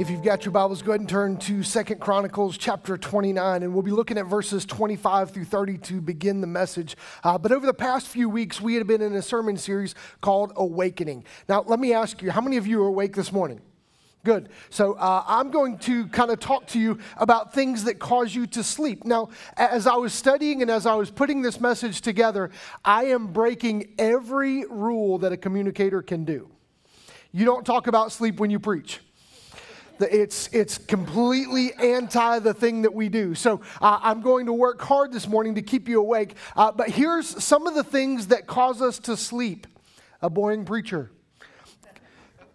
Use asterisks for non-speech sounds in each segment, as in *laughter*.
If you've got your Bibles, go ahead and turn to Second Chronicles chapter 29, and we'll be looking at verses 25 through 30 to begin the message. Uh, but over the past few weeks, we had been in a sermon series called Awakening. Now, let me ask you, how many of you are awake this morning? Good. So uh, I'm going to kind of talk to you about things that cause you to sleep. Now, as I was studying and as I was putting this message together, I am breaking every rule that a communicator can do. You don't talk about sleep when you preach. It's, it's completely anti the thing that we do. So uh, I'm going to work hard this morning to keep you awake. Uh, but here's some of the things that cause us to sleep a boring preacher.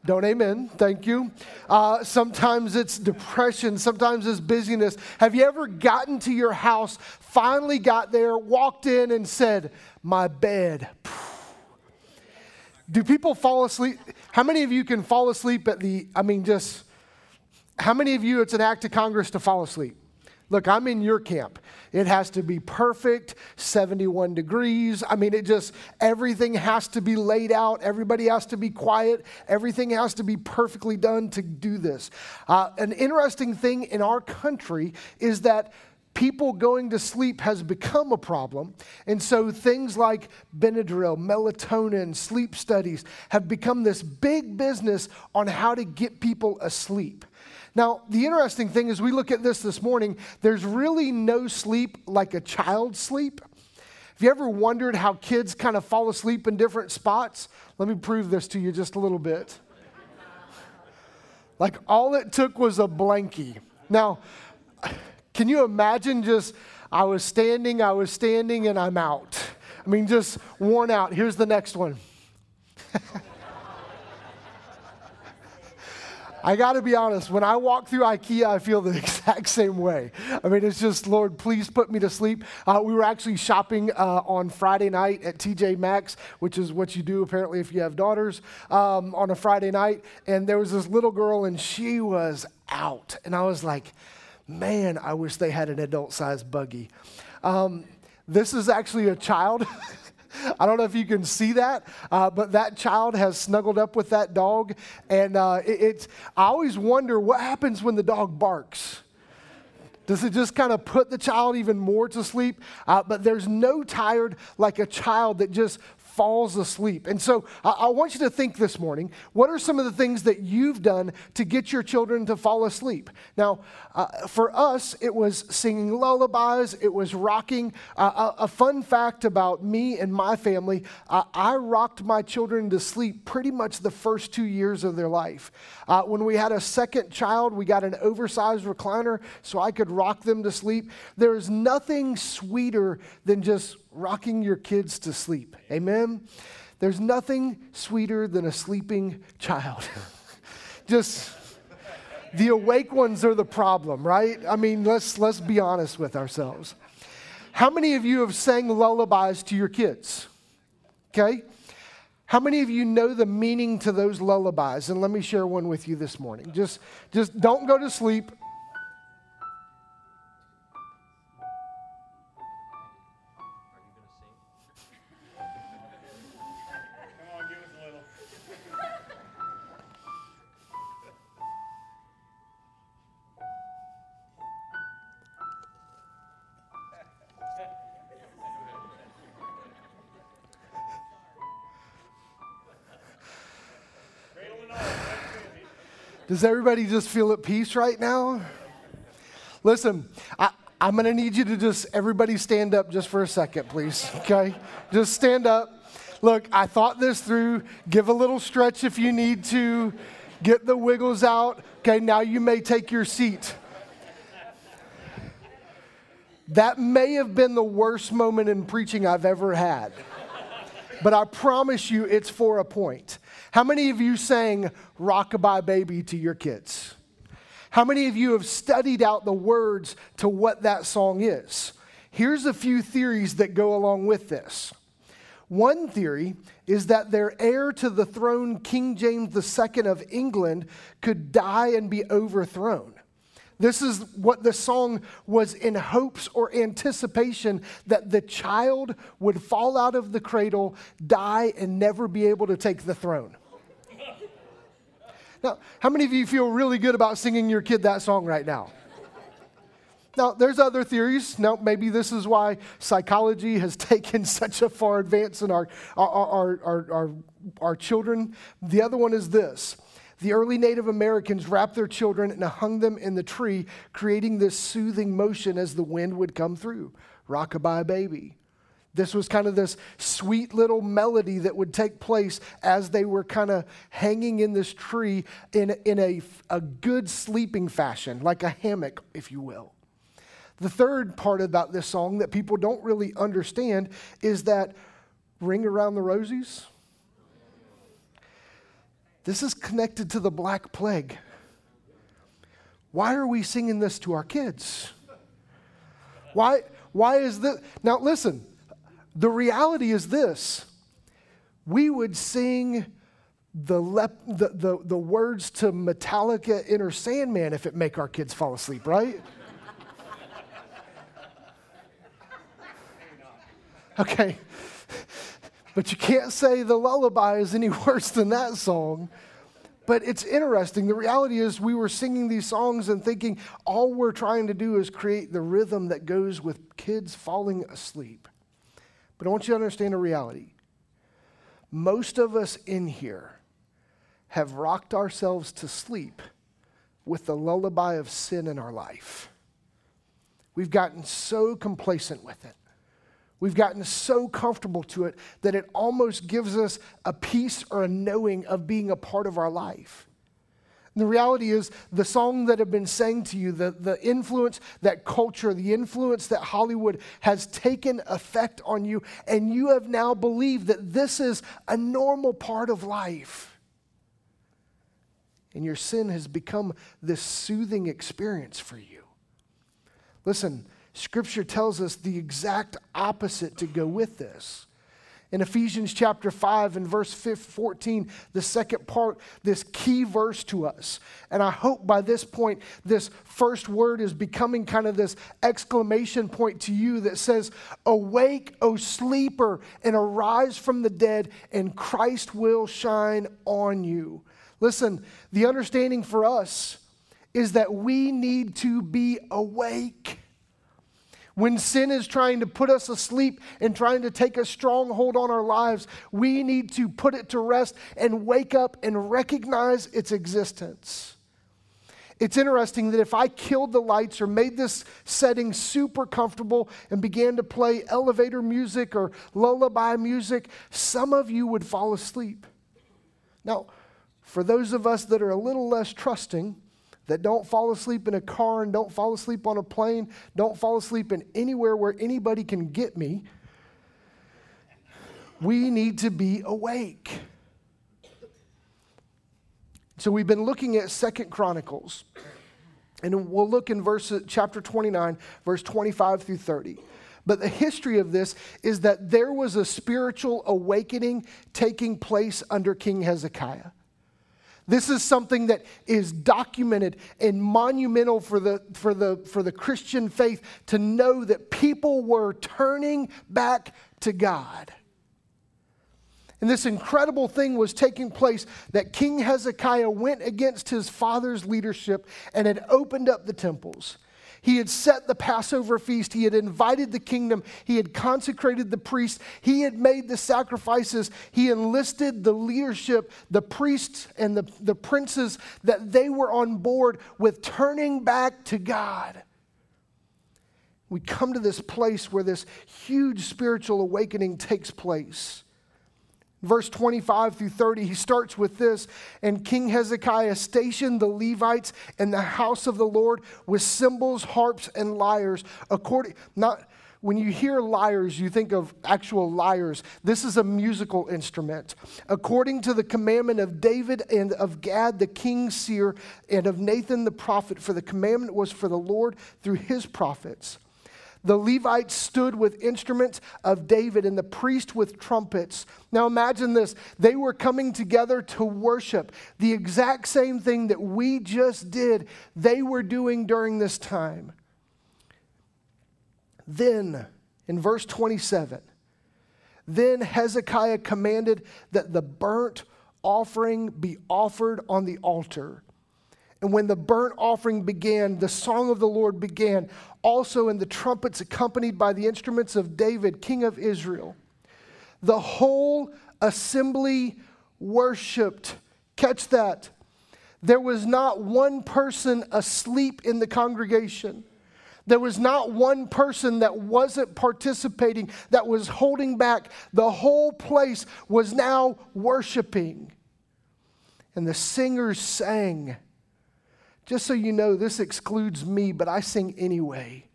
Don't amen. Thank you. Uh, sometimes it's depression. Sometimes it's busyness. Have you ever gotten to your house, finally got there, walked in, and said, My bed? Do people fall asleep? How many of you can fall asleep at the, I mean, just how many of you, it's an act of Congress to fall asleep? Look, I'm in your camp. It has to be perfect, 71 degrees. I mean, it just, everything has to be laid out. Everybody has to be quiet. Everything has to be perfectly done to do this. Uh, an interesting thing in our country is that people going to sleep has become a problem. And so things like Benadryl, melatonin, sleep studies have become this big business on how to get people asleep. Now, the interesting thing is, we look at this this morning, there's really no sleep like a child's sleep. Have you ever wondered how kids kind of fall asleep in different spots? Let me prove this to you just a little bit. Like, all it took was a blankie. Now, can you imagine just, I was standing, I was standing, and I'm out? I mean, just worn out. Here's the next one. *laughs* I got to be honest, when I walk through IKEA, I feel the *laughs* exact same way. I mean, it's just, Lord, please put me to sleep. Uh, we were actually shopping uh, on Friday night at TJ Maxx, which is what you do apparently if you have daughters, um, on a Friday night. And there was this little girl, and she was out. And I was like, man, I wish they had an adult sized buggy. Um, this is actually a child. *laughs* *laughs* I don't know if you can see that, uh, but that child has snuggled up with that dog. And uh, it, it's, I always wonder what happens when the dog barks. Does it just kind of put the child even more to sleep? Uh, but there's no tired like a child that just falls asleep. And so I, I, want you to think this morning what are some of the things that you've done to get your children to fall asleep? Now, uh, for us, it was singing lullabies, it was rocking. Uh, a, a, fun fact about me and my family uh, I rocked my children to sleep pretty much the first two years of their life. Uh, when we had a second child, we got an oversized recliner so I could rock them to sleep. There's nothing sweeter than just rocking your kids to sleep. Amen? There's nothing sweeter than a sleeping child. *laughs* Just the awake ones are the problem, right? I mean, let's let's be honest with ourselves. How many of you have sang lullabies to your kids? Okay? How many of you know the meaning to those lullabies? And let me share one with you this morning. Just just don't go to sleep Does everybody just feel at peace right now? Listen, I, I'm going to need you to just, everybody stand up just for a second, please. *laughs* Okay? Just stand up. Look, I thought this through. Give a little stretch if you need to. Get the wiggles out. Okay, now you may take your seat. That may have been the worst moment in preaching I've ever had. But I promise you it's for a point. How many of you sang Rockabye Baby to your kids? How many of you have studied out the words to what that song is? Here's a few theories that go along with this. One theory is that their heir to the throne, King James II of England, could die and be overthrown. This is what the song was in hopes or anticipation that the child would fall out of the cradle, die, and never be able to take the throne. Now, how many of you feel really good about singing your kid that song right now? Now, there's other theories. Now, maybe this is why psychology has *laughs* taken such a far advance in our, our, our, our, our, children. The other one is this the early Native Americans wrapped their children and hung them in the tree, creating this soothing motion as the wind would come through. Rockabye baby. This was kind of this sweet little melody that would take place as they were kind of hanging in this tree in, in a, a good sleeping fashion, like a hammock, if you will. The third part about this song that people don't really understand is that Ring Around the Rosies. This is connected to the Black Plague. Why are we singing this to our kids? Why, why is this? Now, listen, the reality is this we would sing the, lep, the, the, the words to Metallica Enter Sandman if it make our kids fall asleep, right? *laughs* Okay. But you can't say the lullaby is any *laughs* worse than that song. But it's interesting. The reality is, we were singing these songs and thinking all we're trying to do is create the rhythm that goes with kids falling asleep. But I want you to understand a reality. Most of us in here have rocked ourselves to sleep with the lullaby of sin in our life. We've gotten so complacent with it. We've gotten so comfortable to it that it almost gives us a peace or a knowing of being a part of our life. And the reality is, the song that have been sang to you, the, the influence that culture, the influence that Hollywood has taken effect on you, and you have now believed that this is a normal part of life. And your sin has become this soothing experience for you. Listen, Scripture tells us the exact opposite to go with this. In Ephesians chapter 5 and verse 14, the second part, this key verse to us. And I hope by this point, this first word is becoming kind of this exclamation point to you that says, Awake, O sleeper, and arise from the dead, and Christ will shine on you. Listen, the understanding for us is that we need to be awake. When sin is trying to put us asleep and trying to take a stronghold on our lives, we need to put it to rest and wake up and recognize its existence. It's interesting that if I killed the lights or made this setting super comfortable and began to play elevator music or lullaby music, some of you would fall asleep. Now, for those of us that are a little less trusting, that don't fall asleep in a car and don't fall asleep on a plane, don't fall asleep in anywhere where anybody can get me. We need to be awake. So we've been looking at Second Chronicles. And we'll look in verse chapter 29, verse 25 through 30. But the history of this is that there was a spiritual awakening taking place under King Hezekiah. This is something that is documented and monumental for the, for, the, for the Christian faith to know that people were turning back to God. And this incredible thing was taking place that King Hezekiah went against his father's leadership and had opened up the temples. He had set the Passover feast. He had invited the kingdom. He had consecrated the priests. He had made the sacrifices. He enlisted the leadership, the priests and the, the princes, that they were on board with turning back to God. We come to this place where this huge spiritual awakening takes place verse 25 through 30, he starts with this And King Hezekiah stationed the Levites in the house of the Lord with cymbals, harps, and lyres, according, not, when you hear lyres, you think of actual lyres. This is a musical instrument. According to the commandment of David and of Gad, the king's seer, and of Nathan the prophet, for the commandment was for the Lord through his prophets. The Levites stood with instruments of David and the priest with trumpets. Now imagine this. They were coming together to worship. The exact same thing that we just did, they were doing during this time. Then, in verse 27, then Hezekiah commanded that the burnt offering be offered on the altar. And when the burnt offering began, the song of the Lord began, also in the trumpets accompanied by the instruments of David, king of Israel. The whole assembly worshiped. Catch that. There was not one person asleep in the congregation. There was not one person that wasn't participating, that was holding back. The whole place was now worshiping. And the singers sang. Just so you know, this excludes me, but I sing anyway.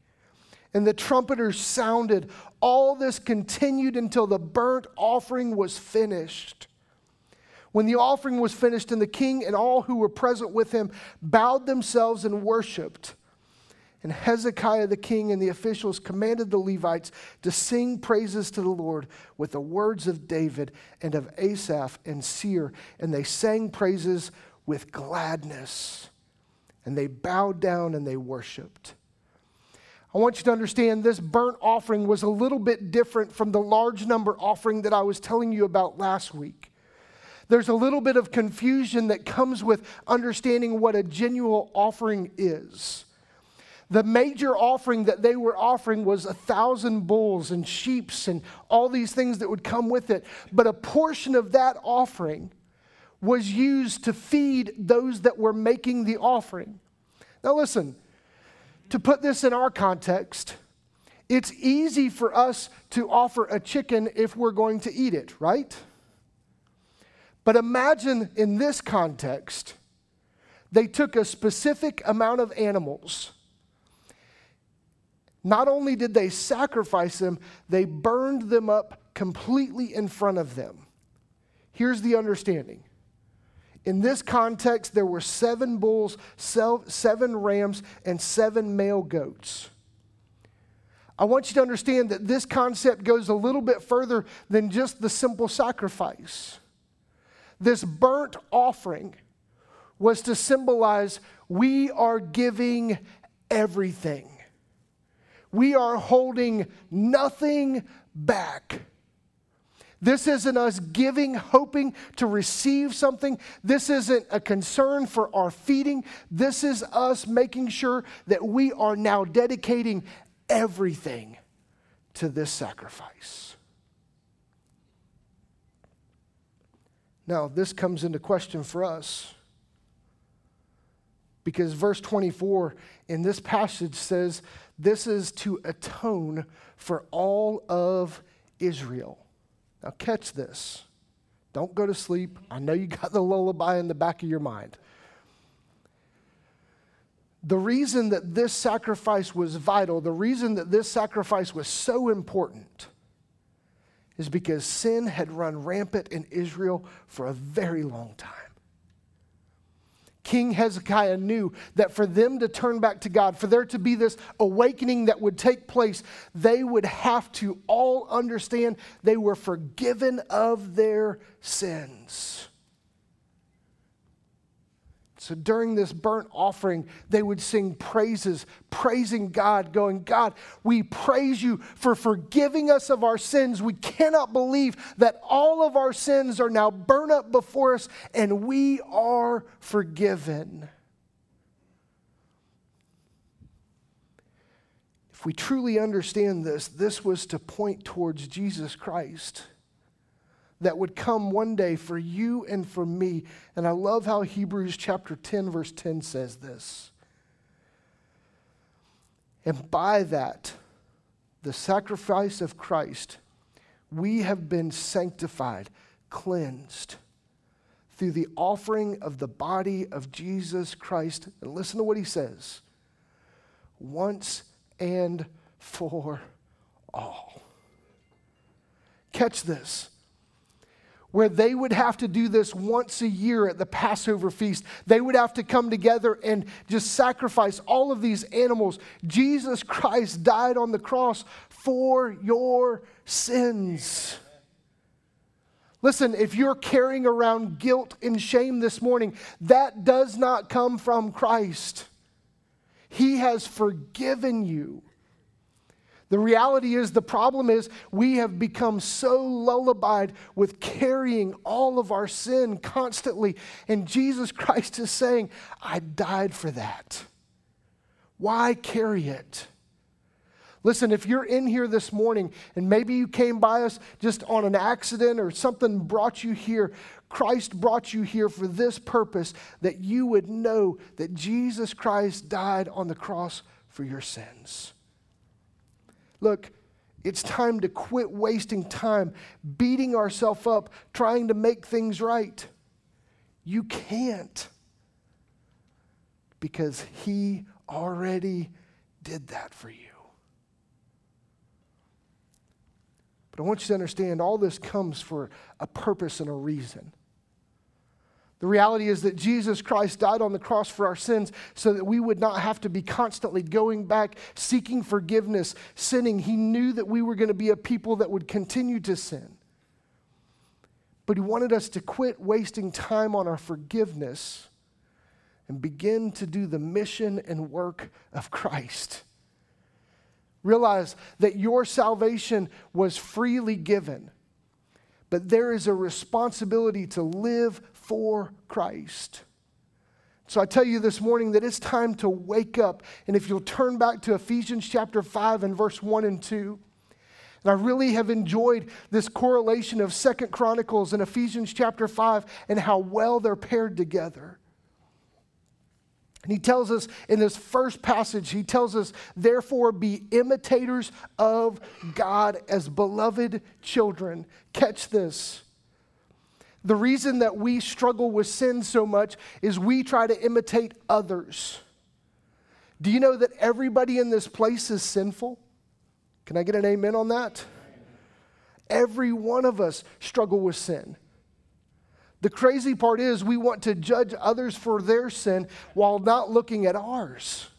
And the trumpeters sounded. All this continued until the burnt offering was finished. When the offering was finished, and the king and all who were present with him bowed themselves and worshiped. And Hezekiah the king and the officials commanded the Levites to sing praises to the Lord with the words of David and of Asaph and seer. And they sang praises with gladness. And they bowed down and they worshiped. I want you to understand this burnt offering was a little bit different from the large number offering that I was telling you about last week. There's a little bit of confusion that comes with understanding what a genuine offering is. The major offering that they were offering was a thousand bulls and sheeps and all these things that would come with it. But a portion of that offering was used to feed those that were making the offering. Now, listen, to put this in our context, it's easy for us to offer a chicken if we're going to eat it, right? But imagine in this context, they took a specific amount of animals not only did they sacrifice them, they burned them up completely in front of them. Here's the understanding. In this context, there were seven bulls, seven rams, and seven male goats. I want you to understand that this concept goes a little bit further than just the simple sacrifice. This burnt offering was to symbolize we are giving everything. We are holding nothing back. This isn't us giving, hoping to receive something. This isn't a concern for our feeding. This is us making sure that we are now dedicating everything to this sacrifice. Now, this comes into question for us because verse 24 in this passage says this is to atone for all of Israel. Now, catch this. Don't go to sleep. I know you got the lullaby in the back of your mind. The reason that this sacrifice was vital, the reason that this sacrifice was so important, is because sin had run rampant in Israel for a very long time. King Hezekiah knew that for them to turn back to God, for there to be this awakening that would take place, they would have to all understand they were forgiven of their sins. So during this burnt offering, they would sing praises, praising God, going, God, we praise you for forgiving us of our sins. We cannot believe that all of our sins are now burnt up before us and we are forgiven. If we truly understand this, this was to point towards Jesus Christ that would come one day for you and for me. And I love how Hebrews chapter 10, verse 10 says this. And by that, the sacrifice of Christ, we have been sanctified, cleansed through the offering of the body of Jesus Christ. And listen to what he says once and for all. Catch this where they would have to do this once a year at the Passover feast. They would have to come together and just sacrifice all of these animals. Jesus Christ died on the cross for your sins. Listen, if you're carrying around guilt and shame this morning, that does not come from Christ. He has forgiven you. The reality is, the problem is, we have become so lullabied with carrying all of our sin constantly. And Jesus Christ is saying, I died for that. Why carry it? Listen, if you're in here this morning and maybe you came by us just on an accident or something brought you here, Christ brought you here for this purpose that you would know that Jesus Christ died on the cross for your sins. Look, it's time to quit wasting time beating ourselves up trying to make things right. You can't because He already did that for you. But I want you to understand all this comes for a purpose and a reason. The reality is that Jesus Christ died on the cross for our sins so that we would not have to be constantly going back, seeking forgiveness, sinning. He knew that we were going to be a people that would continue to sin. But He wanted us to quit wasting time on our forgiveness and begin to do the mission and work of Christ. Realize that your salvation was freely given, but there is a responsibility to live for Christ. So I tell you this morning that it's time to wake up. And if you'll turn back to Ephesians chapter 5 and verse 1 and 2, and I really have enjoyed this correlation of Second Chronicles and Ephesians chapter 5 and how well they're paired together. And he tells us in this first passage, he tells us, therefore, be imitators of God as beloved children. Catch this. The reason that we struggle with sin so much is we try to imitate others. Do you know that everybody in this place is sinful? Can I get an amen on that? Every one of us struggle with sin. The crazy part is we want to judge others for their sin while not looking at ours.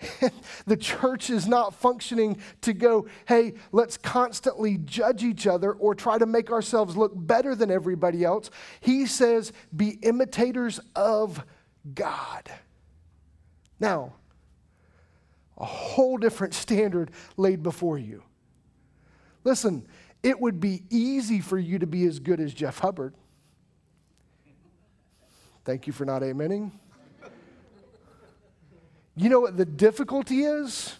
*laughs* the church is not functioning to go, hey, let's constantly judge each other or try to make ourselves look better than everybody else. He says, be imitators of God. Now, a whole different standard laid before you. Listen, it would be easy for you to be as good as Jeff Hubbard. Thank you for not amening. You know what the difficulty is?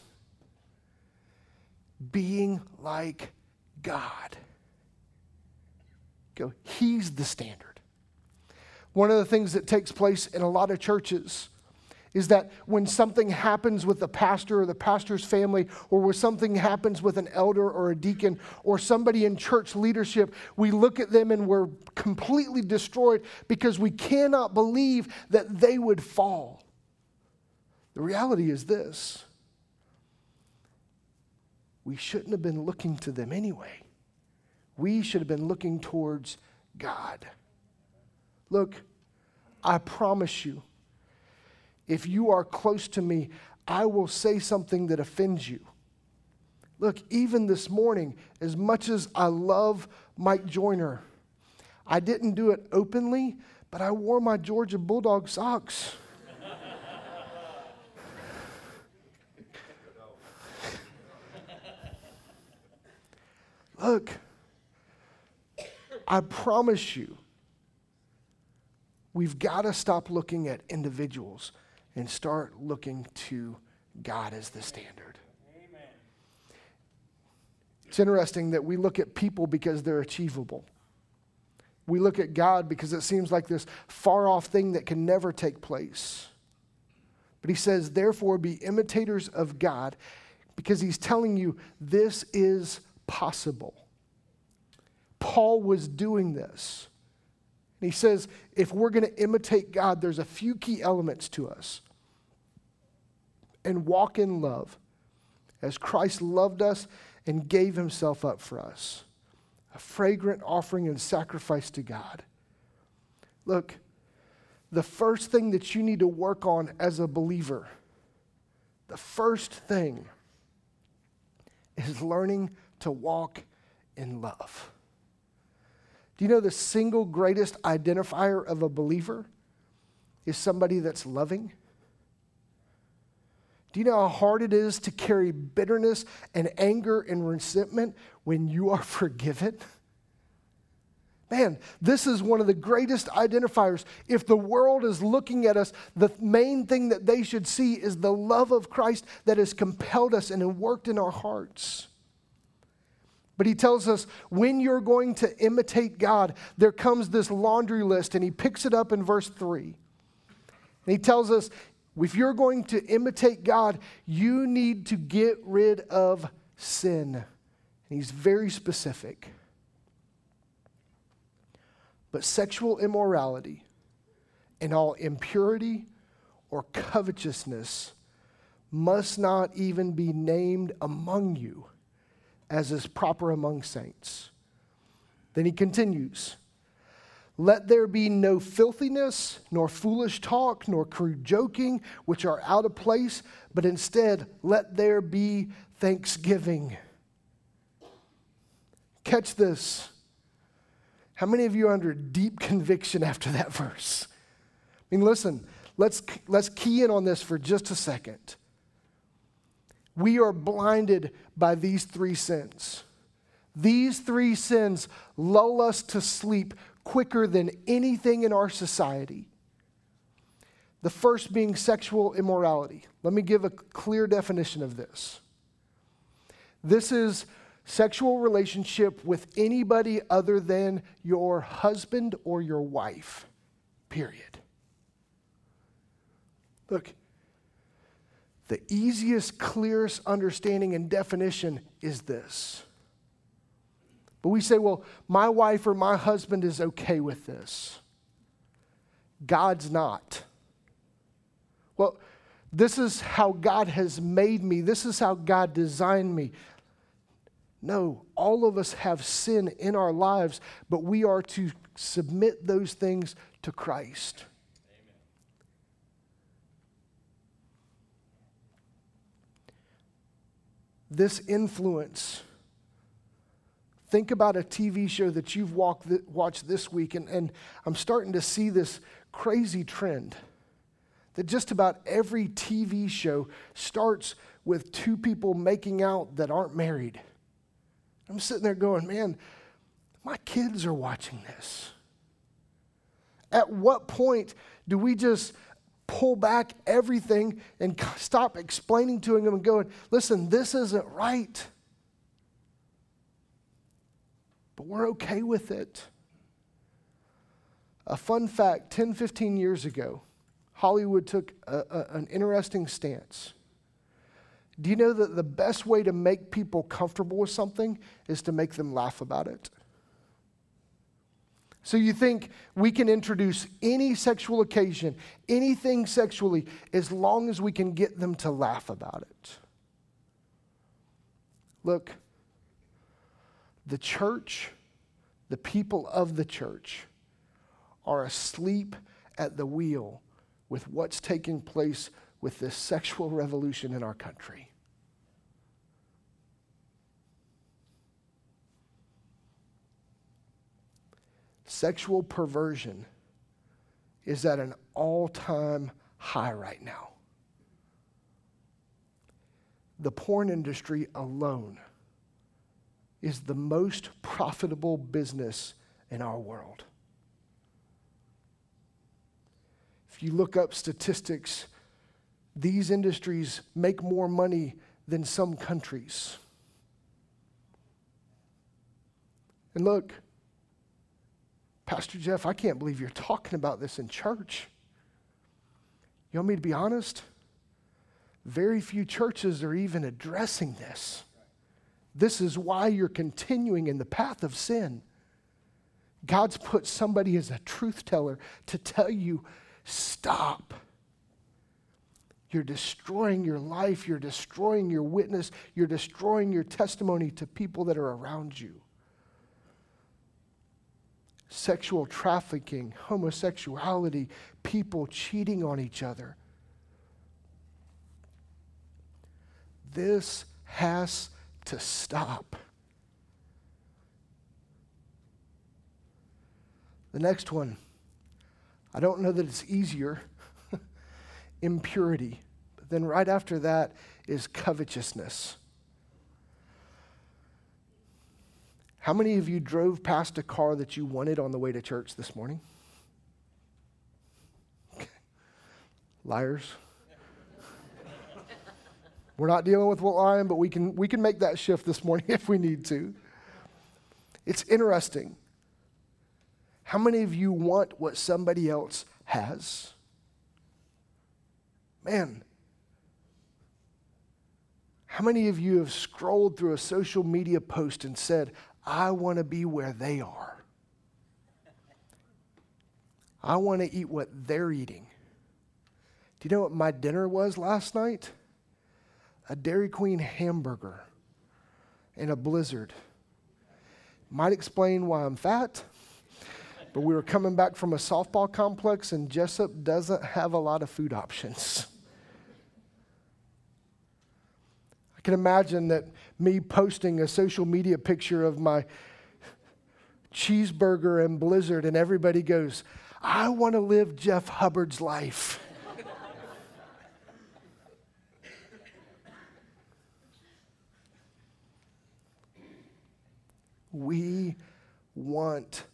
Being like God. Go, He's the standard. One of the things that takes place in a lot of churches is that when something happens with the pastor or the pastor's family, or when something happens with an elder or a deacon or somebody in church leadership, we look at them and we're completely destroyed because we cannot believe that they would fall. The reality is this we shouldn't have been looking to them anyway. We should have been looking towards God. Look, I promise you, if you are close to me, I will say something that offends you. Look, even this morning, as much as I love Mike Joyner, I didn't do it openly, but I wore my Georgia Bulldog socks. Look, I promise you, we've got to stop looking at individuals and start looking to God as the standard. Amen. It's interesting that we look at people because they're achievable. We look at God because it seems like this far off thing that can never take place. But he says, therefore, be imitators of God because he's telling you this is possible. Paul was doing this. And he says, if we're going to imitate God, there's a few key elements to us and walk in love as Christ loved us and gave himself up for us. A fragrant offering and sacrifice to God. Look, the first thing that you need to work on as a believer, the first thing is learning to walk in love. Do you know the single greatest identifier of a believer is somebody that's loving? Do you know how hard it is to carry bitterness and anger and resentment when you are *laughs* forgiven? Man, this is one of the greatest identifiers. If the world is looking at us, the main thing that they should see is the love of Christ that has compelled us and worked in our hearts. But he tells us when you're going to imitate God, there comes this laundry list, and he picks it up in verse 3. And he tells us if you're going to imitate God, you need to get rid of sin. And he's very specific. But sexual immorality and all impurity or covetousness must not even be named among you, as is proper among saints. Then he continues Let there be no filthiness, nor foolish talk, nor crude joking, which are out of place, but instead let there be thanksgiving. Catch this. How many of you are under deep conviction after that *laughs* verse? I mean, listen, let's, let's key in on this for just a second. We are blinded by these three sins. These three sins lull us to sleep quicker than anything in our society. The first being sexual immorality. Let me give a clear definition of this. This is sexual relationship with anybody other than your husband or your wife, period. Look, the easiest, clearest understanding and definition is this. But we say, well, my wife or my husband is okay with this. God's not. Well, this is how God has made me. This is how God designed me. No, all of us have sin in our lives, but we are to submit those things to Christ. This influence. Think about a TV show that you've walked, watched this week, and, and I'm starting to see this crazy trend that just about every TV show starts with two people making out that aren't married. I'm sitting there going, man, my kids are watching this. At what point do we just pull back everything and stop explaining to them and going, listen, this isn't right? But we're okay with it. A fun fact 10, 15 years ago, Hollywood took a, a, an interesting stance. Do you know that the best way to make people comfortable with something is to make them laugh about it? So you think we can introduce any sexual occasion, anything sexually, as long as we can get them to laugh about it. Look, the church, the people of the church, are asleep at the wheel with what's taking place with this sexual revolution in our country. Sexual perversion is at an all time high right now. The porn industry alone is the most profitable business in our world. If you look up statistics, these industries make more money than some countries. And look, Pastor Jeff, I can't believe you're talking about this in church. You want me to be honest? Very few churches are even addressing this. This is why you're continuing in the path of sin. God's put somebody as a truth teller to tell you stop. You're destroying your life, you're destroying your witness, you're destroying your testimony to people that are around you sexual trafficking, homosexuality, people cheating on each other. This has to stop. The next one, I don't know that it's easier *laughs* impurity. But Then, right after that, is covetousness. How many of you drove past a car that you wanted on the way to church this morning? *laughs* Liars. We're not dealing with what lying, but we can, we can make that shift this morning *laughs* if we need to. It's interesting. How many of you want what somebody else has? Man, how many of you have scrolled through a social media post and said, I want to be where they are? I want to eat what they're eating. Do you know what my dinner was last night? A Dairy Queen hamburger in a blizzard. Might explain why I'm fat, but we were coming back from a softball complex, and Jesup doesn't have a lot of food options. I can imagine that me posting a social media picture of my cheeseburger and blizzard, and everybody goes, I want to live Jeff Hubbard's life. we want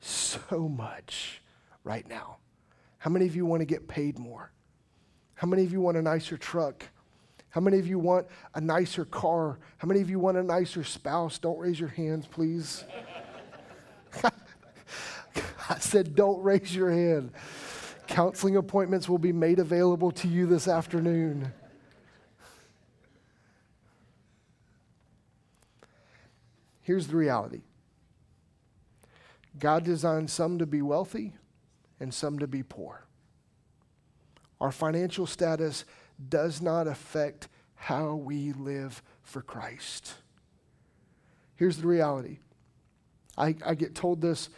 so much right now. How many of you want to get paid more? How many of you want a nicer truck? How many of you want a nicer car? How many of you want a nicer spouse? Don't raise your hands, please. *laughs* I said, don't raise your hand. Counseling appointments will be made available to you this afternoon. Here's the reality God designed some to be wealthy and some to be poor. Our financial status does not affect how we live for Christ. Here's the reality I, I get told this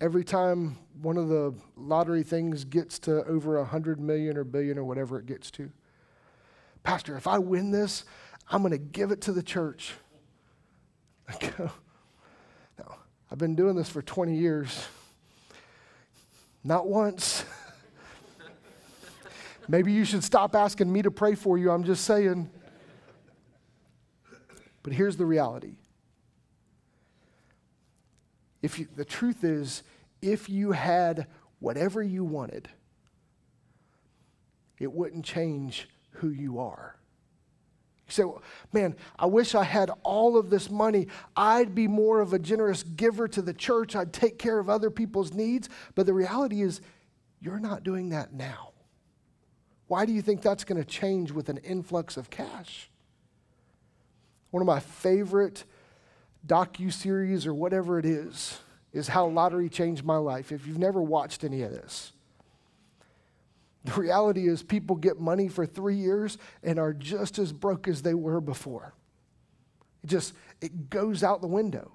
every time one of the lottery things gets to over a hundred million or billion or whatever it gets to. Pastor, if I win this, I'm going to give it to the church. *laughs* I go, I've been doing this for 20 years. Not once. *laughs* Maybe you should stop asking me to pray for you. I'm just saying. But here's the reality. If you, the truth is, if you had whatever you wanted, it wouldn't change who you are. You say, well, man, I wish I had all of this money. I'd be more of a generous giver to the church. I'd take care of other people's needs. But the reality is, you're not doing that now. Why do you think that's going to change with an influx of cash? One of my favorite docu-series or whatever it is is how lottery changed my life. If you've never watched any of this, the reality is people get money for 3 years and are just as broke as they were before. It just it goes out the window.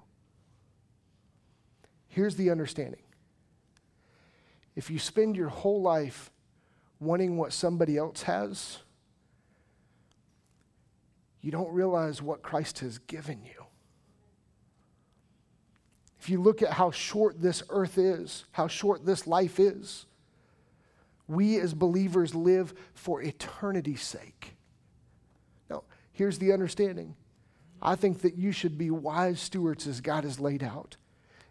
Here's the understanding. If you spend your whole life wanting what somebody else has, you don't realize what Christ has given you. If you look at how short this earth is, how short this life is, we as believers live for eternity's sake. Now, here's the understanding I think that you should be wise stewards as God has laid out.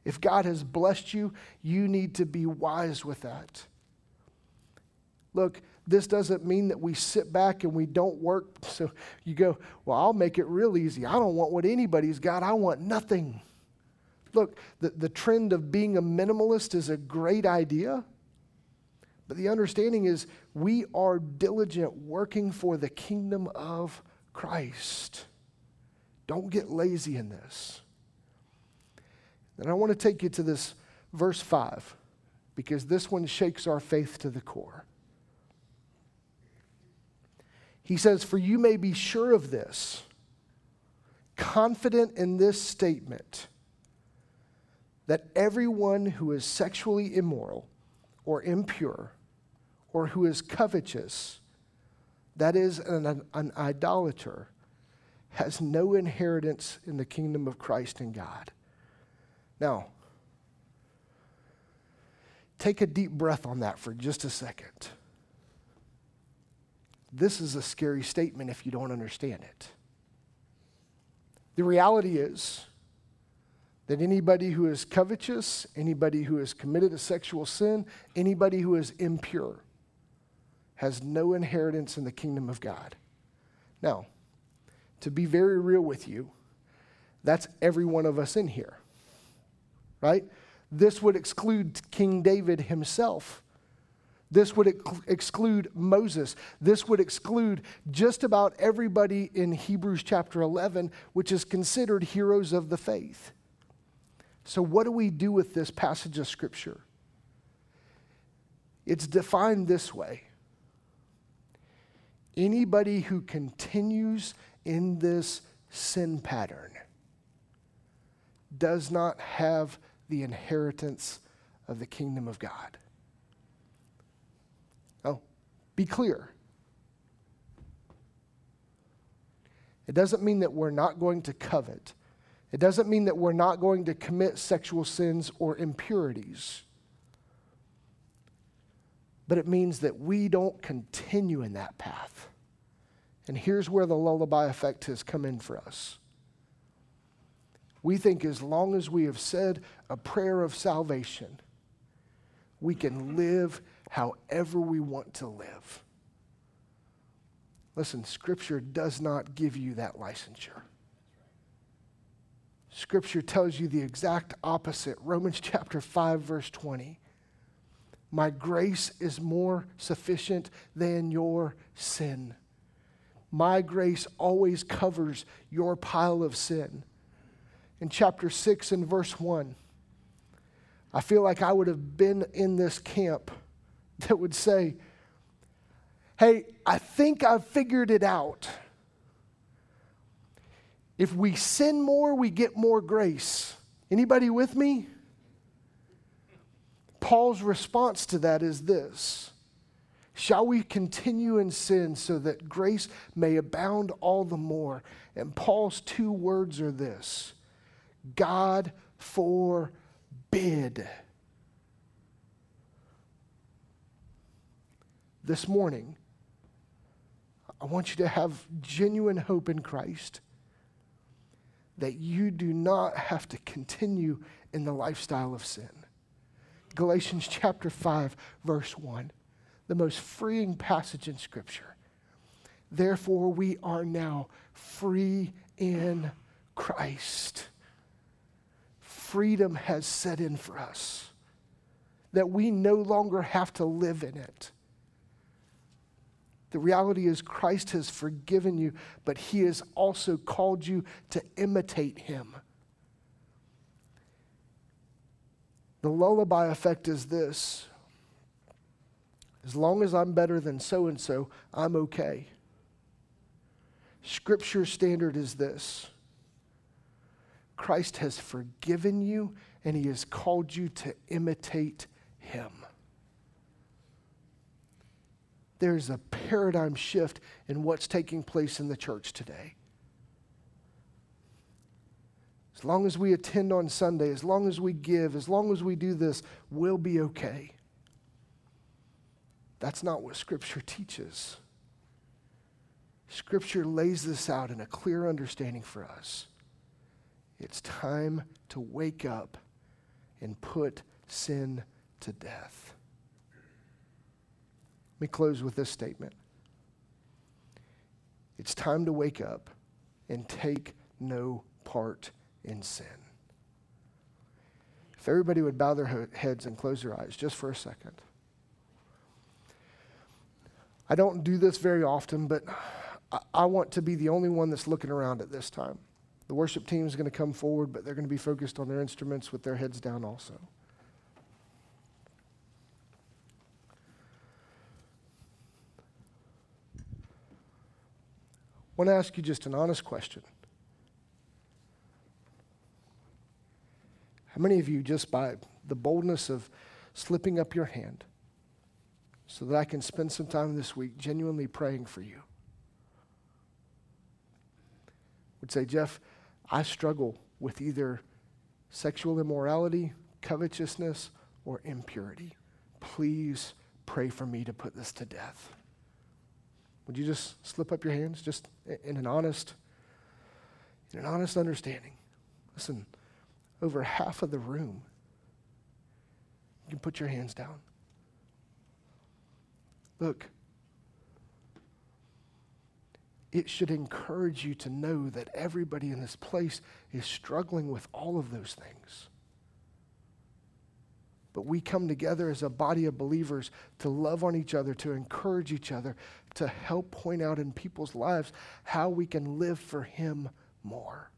If God has blessed you, you need to be wise with that. Look, this doesn't mean that we sit back and we don't work. *laughs* So you go, well, I'll make it real easy. I don't want what anybody's got, I want nothing. Look, the, the trend of being a minimalist is a great idea, but the understanding is we are diligent working for the kingdom of Christ. Don't get lazy in this. And I want to take you to this verse 5 because this one shakes our faith to the core. He says, For you may be sure of this, confident in this statement, that everyone who is sexually immoral or impure or who is covetous, that is, an, an, idolater, has no inheritance in the kingdom of Christ and God. Now, take a deep breath on that for just a second. This is a scary statement if you don't understand it. The reality is that anybody who is covetous, anybody who has committed a sexual sin, anybody who is impure has no inheritance in the kingdom of God. Now, to be very real with you, that's every one of us in here, right? This would exclude King David himself. This would ex- exclude Moses. This would exclude just about everybody in Hebrews chapter 11, which is considered heroes of the faith. So, what do we do with this passage of Scripture? It's defined this way anybody who continues in this sin pattern does not have the inheritance of the kingdom of God. Oh, be clear. It doesn't mean that we're not going to covet. It doesn't mean that we're not going to commit sexual sins or impurities. But it means that we don't continue in that path. And here's where the lullaby effect has come in for us. We think as long as we have said a prayer of salvation, we can live however we want to live. Listen, Scripture does not give you that licensure. Scripture tells you the exact opposite. Romans *laughs* chapter 5, verse 20. My grace is more sufficient than your sin. My grace always covers your pile of sin in chapter 6 and verse 1. I feel like I would have been in this camp *laughs* that would say, Hey, I think I've figured it out. If we sin more, we get more grace. Anybody with me? Paul's response to that is this Shall we continue in sin so that grace may abound all the more? And Paul's two words are this God forbid. This morning, I want you to have genuine hope in Christ that you do not have to continue in the lifestyle of sin. Galatians chapter 5, verse 1, the most freeing passage in Scripture. Therefore, we are now free in Christ freedom has set in for us, that we no longer have to live in it. The reality is, Christ has forgiven you, but He has also called you to imitate Him. The lullaby effect is this as long as I'm better than so and so, I'm okay. Scripture standard is this Christ has forgiven you and he has called you to imitate him. There's a paradigm shift in what's taking place in the church today. As long as we attend on Sunday, as long as we give, as long as we do this, we'll be okay. That's not what Scripture teaches. Scripture lays this out in a clear understanding for us. It's time to wake up and put sin to death. Let me close with this statement. It's time to wake up and take no part in sin. If everybody would bow their heads and close their eyes just for a second. I don't do this very often, but I want to be the only one that's looking around at this time. The worship team is going to come forward, but they're going to be focused on their instruments with their heads down also. Want to ask you just an honest question. How many of you, just by the boldness of slipping up your hand, so that I can spend some time this week genuinely praying for you, would say, Jeff, I struggle with either sexual immorality, covetousness, or impurity. Please pray for me to put this to death. Would you just slip up your hands just in an honest, in an honest understanding? Listen, over half of the room, you can put your hands down. Look, it should encourage you to know that everybody in this place is struggling with all of those things. But we come together as a body of believers to love on each other, to encourage each other, to help point out in people's lives how we can live for Him more.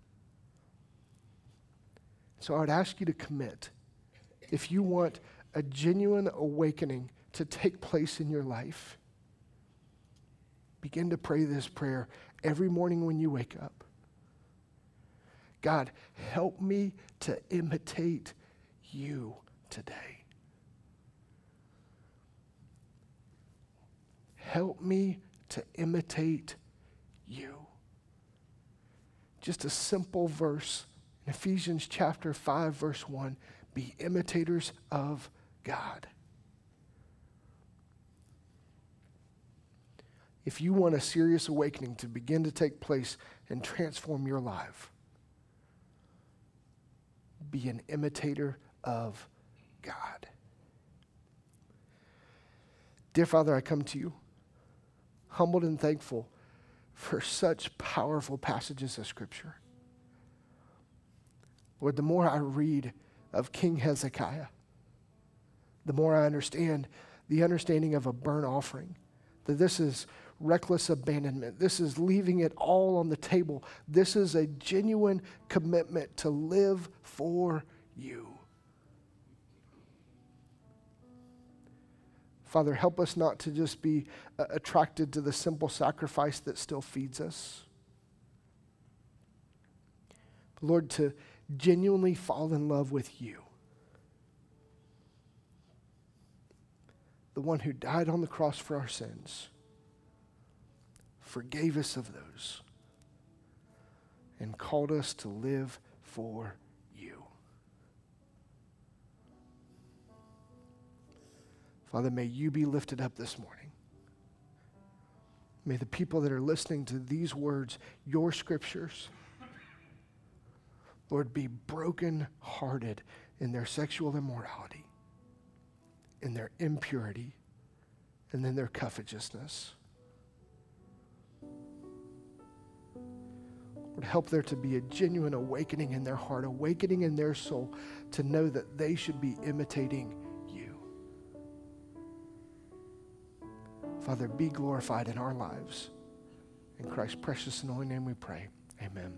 So I would ask you to commit. If you want a genuine awakening to take place in your life, begin to pray this prayer every morning when you wake up. God, help me to imitate you today. Help me to imitate you. Just a simple verse in Ephesians chapter 5, verse 1 be imitators of God. If you want a serious awakening to begin to take place and transform your life, be an imitator of God. Dear Father, I come to you humbled and thankful for such powerful passages of Scripture. Lord, the more I read of King Hezekiah, the more I understand the understanding of a burnt offering, that this is reckless abandonment. This is leaving it all on the table. This is a genuine commitment to live for you. Father, help us not to just be uh, attracted to the simple sacrifice that still feeds us. Lord, to genuinely fall in love with you. The one who died on the cross for our sins, forgave us of those, and called us to live for Father, may you be lifted up this morning. May the people that are listening to these words, your scriptures, Lord, be broken hearted in their sexual immorality, in their impurity, and in their covetousness. Lord, help there to be a genuine awakening in their heart, awakening in their soul to know that they should be imitating Father, be glorified in our lives. In Christ's precious and holy name we pray. Amen.